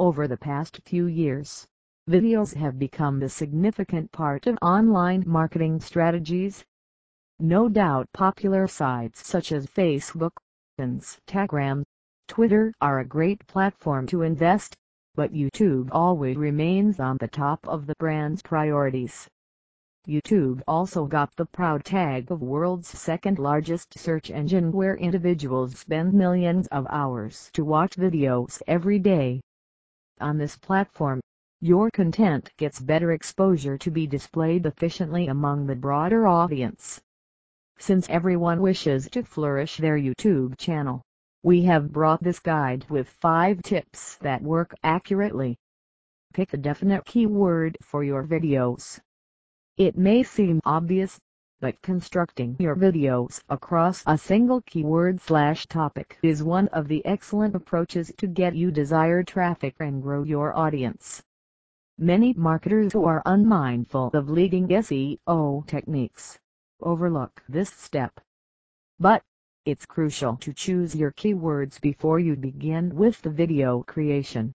Over the past few years, videos have become a significant part of online marketing strategies. No doubt popular sites such as Facebook, Instagram, Twitter are a great platform to invest, but YouTube always remains on the top of the brand's priorities. YouTube also got the proud tag of world's second largest search engine where individuals spend millions of hours to watch videos every day. On this platform, your content gets better exposure to be displayed efficiently among the broader audience. Since everyone wishes to flourish their YouTube channel, we have brought this guide with 5 tips that work accurately. Pick a definite keyword for your videos. It may seem obvious, but constructing your videos across a single keyword slash topic is one of the excellent approaches to get you desired traffic and grow your audience. Many marketers who are unmindful of leading SEO techniques overlook this step. But, it's crucial to choose your keywords before you begin with the video creation.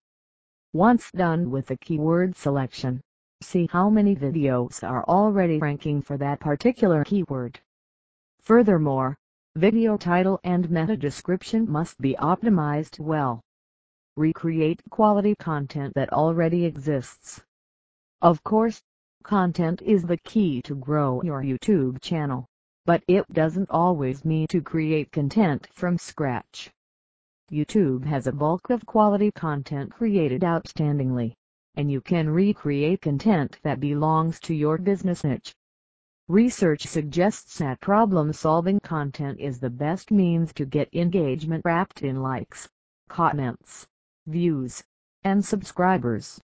Once done with the keyword selection, see how many videos are already ranking for that particular keyword. Furthermore, video title and meta description must be optimized well. Recreate quality content that already exists. Of course, content is the key to grow your YouTube channel, but it doesn't always mean to create content from scratch. YouTube has a bulk of quality content created outstandingly and you can recreate content that belongs to your business niche. Research suggests that problem-solving content is the best means to get engagement wrapped in likes, comments, views, and subscribers.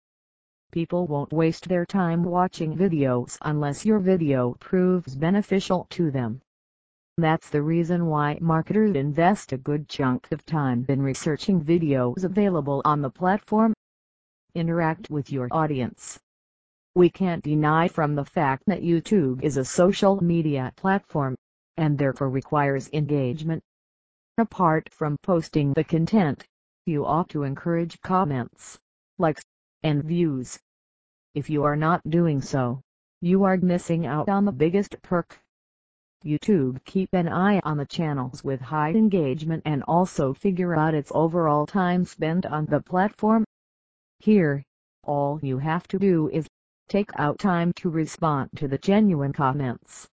People won't waste their time watching videos unless your video proves beneficial to them. That's the reason why marketers invest a good chunk of time in researching videos available on the platform interact with your audience. We can't deny from the fact that YouTube is a social media platform, and therefore requires engagement. Apart from posting the content, you ought to encourage comments, likes, and views. If you are not doing so, you are missing out on the biggest perk. YouTube keep an eye on the channels with high engagement and also figure out its overall time spent on the platform. Here, all you have to do is take out time to respond to the genuine comments.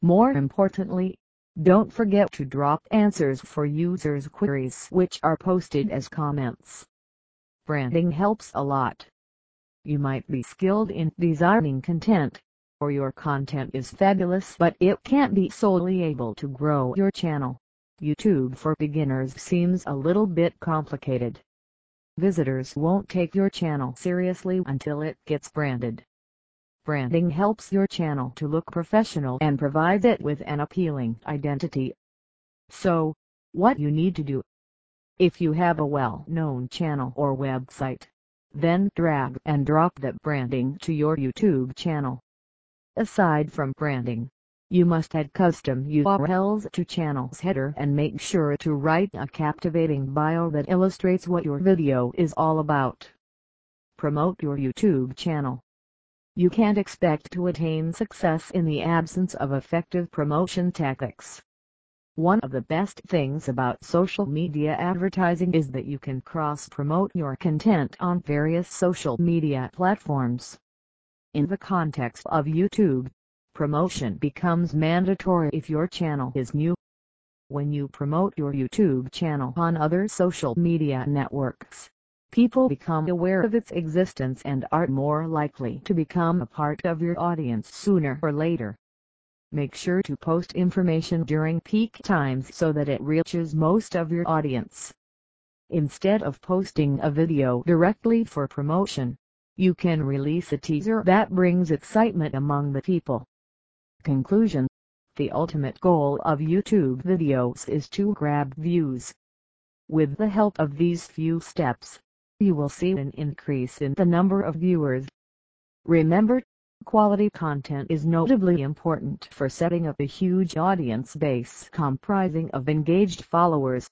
More importantly, don't forget to drop answers for users' queries which are posted as comments. Branding helps a lot. You might be skilled in designing content, or your content is fabulous but it can't be solely able to grow your channel. YouTube for beginners seems a little bit complicated. Visitors won't take your channel seriously until it gets branded. Branding helps your channel to look professional and provides it with an appealing identity. So, what you need to do. If you have a well-known channel or website, then drag and drop that branding to your YouTube channel. Aside from branding, you must add custom URLs to channel's header and make sure to write a captivating bio that illustrates what your video is all about. Promote your YouTube channel. You can't expect to attain success in the absence of effective promotion tactics. One of the best things about social media advertising is that you can cross-promote your content on various social media platforms. In the context of YouTube, Promotion becomes mandatory if your channel is new. When you promote your YouTube channel on other social media networks, people become aware of its existence and are more likely to become a part of your audience sooner or later. Make sure to post information during peak times so that it reaches most of your audience. Instead of posting a video directly for promotion, you can release a teaser that brings excitement among the people. Conclusion The ultimate goal of YouTube videos is to grab views. With the help of these few steps, you will see an increase in the number of viewers. Remember, quality content is notably important for setting up a huge audience base comprising of engaged followers.